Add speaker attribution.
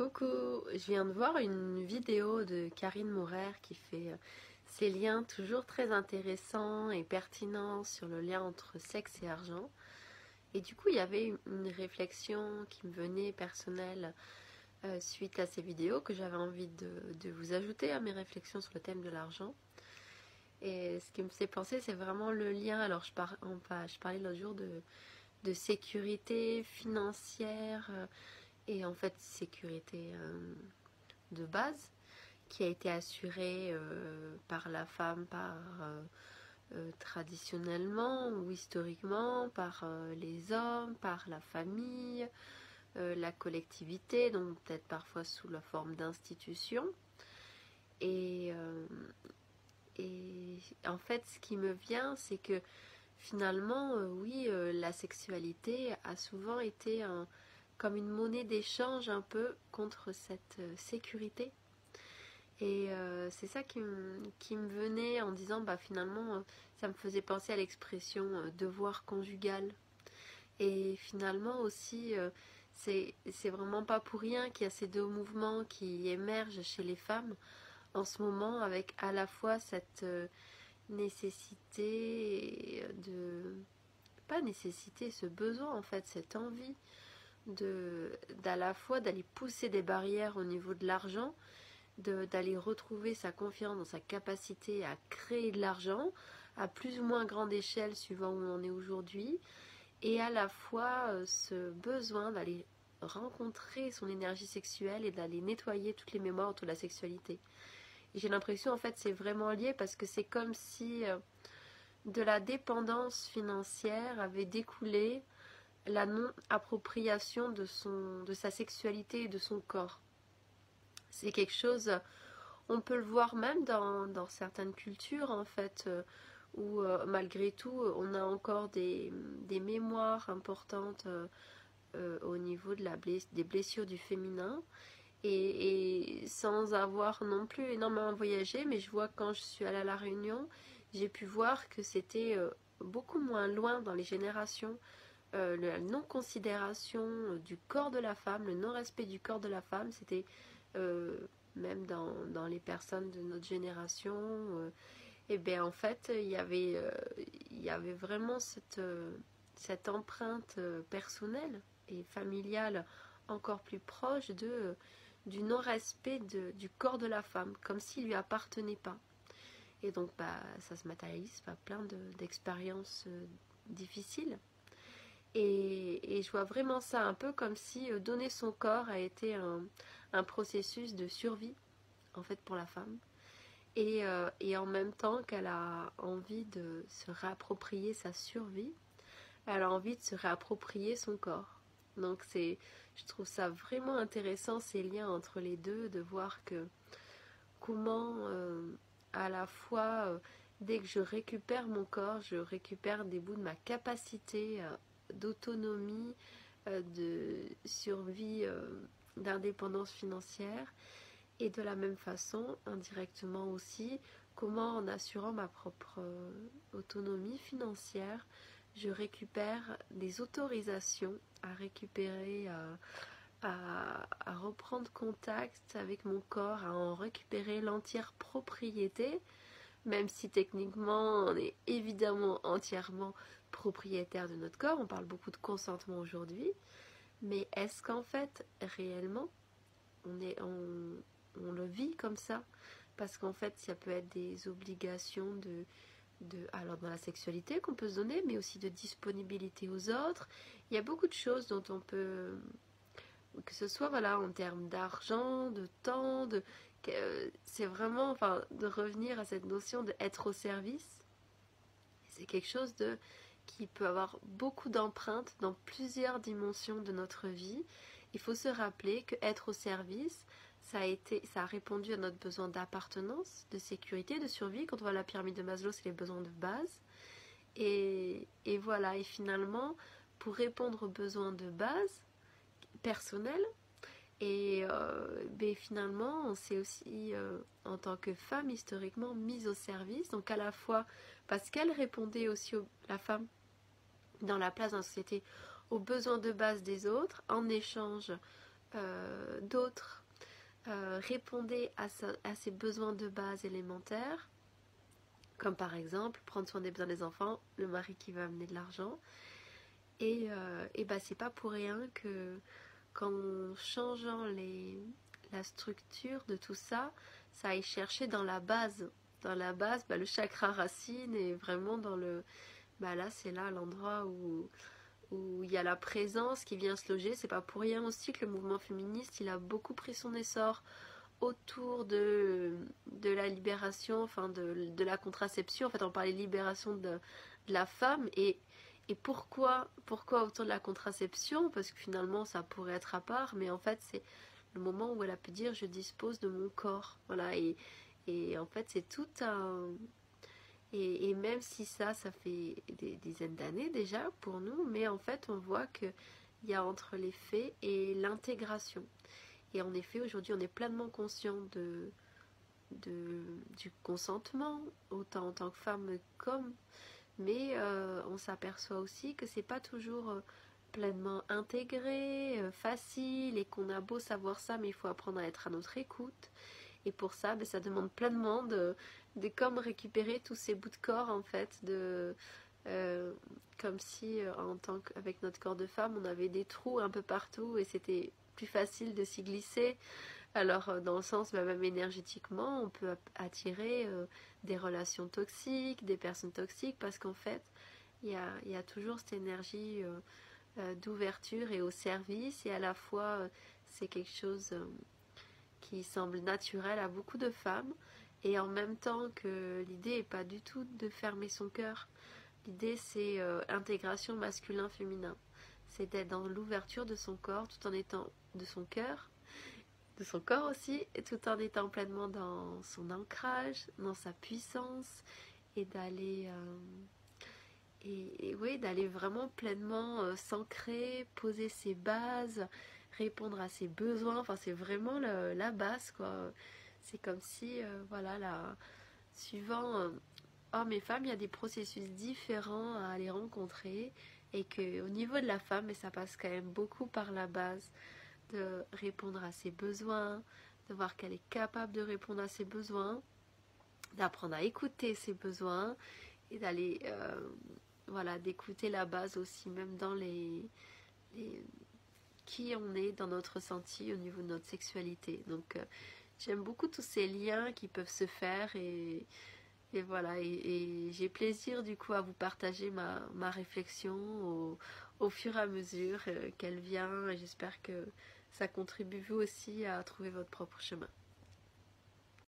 Speaker 1: Coucou, je viens de voir une vidéo de Karine Mourer qui fait ces euh, liens toujours très intéressants et pertinents sur le lien entre sexe et argent. Et du coup, il y avait une réflexion qui me venait personnelle euh, suite à ces vidéos que j'avais envie de, vous ajouter à mes réflexions sur le thème de l'argent. Et ce qui me fait penser, c'est vraiment le lien. Alors, je, je parlais l'autre jour de, sécurité financière euh, et en fait sécurité euh, de base qui a été assurée par la femme, par traditionnellement ou historiquement, par les hommes, par la famille, euh, la collectivité, donc peut-être parfois sous la forme d'institutions. Et, euh, et en fait, ce qui me vient, c'est que finalement, euh, oui, la sexualité a souvent été comme une monnaie d'échange un peu contre cette sécurité. Et c'est ça qui, me venait en disant, bah finalement, ça me faisait penser à l'expression devoir conjugal. Et finalement aussi, c'est vraiment pas pour rien qu'il y a ces deux mouvements qui émergent chez les femmes en ce moment avec à la fois cette euh, nécessité de pas nécessité ce besoin en fait cette envie d'à la fois d'aller pousser des barrières au niveau de l'argent d'aller retrouver sa confiance dans sa capacité à créer de l'argent à plus ou moins grande échelle suivant où on est aujourd'hui et à la fois euh, ce besoin d'aller rencontrer son énergie sexuelle et d'aller nettoyer toutes les mémoires autour de la sexualité. J'ai l'impression en fait c'est vraiment lié parce que c'est comme si euh, de la dépendance financière avait découlé la non-appropriation de, de sa sexualité et de son corps. C'est quelque chose, on peut le voir même dans, certaines cultures en fait, euh, où euh, malgré tout on a encore des, mémoires importantes euh, au niveau de la des blessures du féminin. Et, sans avoir non plus énormément voyagé, mais je vois quand je suis allée à la Réunion, j'ai pu voir que c'était beaucoup moins loin dans les générations euh, la non-considération du corps de la femme, le non-respect du corps de la femme, c'était même dans, dans, les personnes de notre génération, et bien en fait il y avait, il y avait vraiment cette, cette empreinte personnelle et familiale encore plus proche de, du non-respect du corps de la femme, comme s'il lui appartenait pas. Et donc bah, ça se matérialise par plein d'expériences euh, difficiles. Et, je vois vraiment ça un peu comme si euh, donner son corps a été un, processus de survie, en fait, pour la femme. Et, euh, et en même temps qu'elle a envie de se réapproprier sa survie, elle a envie de se réapproprier son corps. Donc c'est, je trouve ça vraiment intéressant ces liens entre les deux, de voir que comment euh, à la fois dès que je récupère mon corps, je récupère des bouts de ma capacité d'autonomie, de survie, d'indépendance financière, et de la même façon, indirectement aussi, comment en assurant ma propre autonomie financière, je récupère des autorisations à récupérer, à, reprendre contact avec mon corps, à en récupérer l'entière propriété, même si techniquement on est évidemment entièrement propriétaire de notre corps, on parle beaucoup de consentement aujourd'hui, mais est-ce qu'en fait réellement on, est, on le vit comme ça? Parce qu'en fait ça peut être des obligations de alors dans la sexualité qu'on peut se donner, mais aussi de disponibilité aux autres. Il y a beaucoup de choses dont on peut, que ce soit voilà en termes d'argent, de temps, de, c'est vraiment, enfin, de revenir à cette notion d'être au service. C'est quelque chose de qui peut avoir beaucoup d'empreintes dans plusieurs dimensions de notre vie. Il faut se rappeler que être au service, ça a, été, ça a répondu à notre besoin d'appartenance, de sécurité, de survie. Quand on voit la pyramide de Maslow, c'est les besoins de base. Et, voilà, et finalement, pour répondre aux besoins de base personnels, et euh, ben, finalement, on s'est aussi, euh, en tant que femme, historiquement mise au service. Donc à la fois parce qu'elle répondait aussi, la femme, dans la place dans la société, aux besoins de base des autres, en échange d'autres répondaient à, à ses besoins de base élémentaires, comme par exemple prendre soin des besoins des enfants, le mari qui va amener de l'argent. Et, et bah c'est pas pour rien que qu'en changeant les, la structure de tout ça, ça aille chercher dans la base. Dans la base, bah, le chakra racine est vraiment dans le... Bah là, c'est là l'endroit où où il y a la présence qui vient se loger. C'est pas pour rien aussi que le mouvement féministe, il a beaucoup pris son essor autour de, de la libération, enfin de, de la contraception. En fait, on parlait libération de, de la femme et et pourquoi, pourquoi autour de la contraception? Parce que finalement, ça pourrait être à part, mais en fait, c'est le moment où elle a pu dire je dispose de mon corps. Voilà, et, et en fait, c'est tout un. Et, même si ça, ça fait des dizaines d'années déjà pour nous, mais en fait, on voit qu'il y a entre les faits et l'intégration. Et en effet, aujourd'hui, on est pleinement conscient de, du consentement, autant en tant que femme comme mais euh, on s'aperçoit aussi que c'est pas toujours euh, pleinement intégré, euh, facile, et qu'on a beau savoir ça, mais il faut apprendre à être à notre écoute. Et pour ça, ben, ça demande pleinement de, de comme récupérer tous ces bouts de corps en fait, de comme si en tant qu'avec notre corps de femme, on avait des trous un peu partout et c'était plus facile de s'y glisser. Alors, dans le sens, ben, même énergétiquement, on peut attirer des relations toxiques, des personnes toxiques, parce qu'en fait, il y a, toujours cette énergie euh, euh, d'ouverture et au service, et à la fois, euh, c'est quelque chose qui semble naturel à beaucoup de femmes, et en même temps que l'idée n'est pas du tout de fermer son cœur. L'idée, c'est intégration masculin-féminin. C'est d'être dans l'ouverture de son corps tout en étant de son cœur de son corps aussi, et tout en étant pleinement dans son ancrage, dans sa puissance, et d'aller euh, et, oui, d'aller vraiment pleinement euh, s'ancrer, poser ses bases, répondre à ses besoins. Enfin, c'est vraiment la base, quoi. C'est comme si, euh, voilà, la, suivant hommes et femmes, il y a des processus différents à aller rencontrer, et que au niveau de la femme, ça passe quand même beaucoup par la base de répondre à ses besoins, de voir qu'elle est capable de répondre à ses besoins, d'apprendre à écouter ses besoins et d'aller, euh, voilà, d'écouter la base aussi, même dans les, qui on est dans notre ressenti au niveau de notre sexualité. Donc, euh, j'aime beaucoup tous ces liens qui peuvent se faire et, et voilà, et, j'ai plaisir du coup à vous partager ma, réflexion au, fur et à mesure euh, qu'elle vient. J'espère que ça contribue vous aussi à trouver votre propre chemin.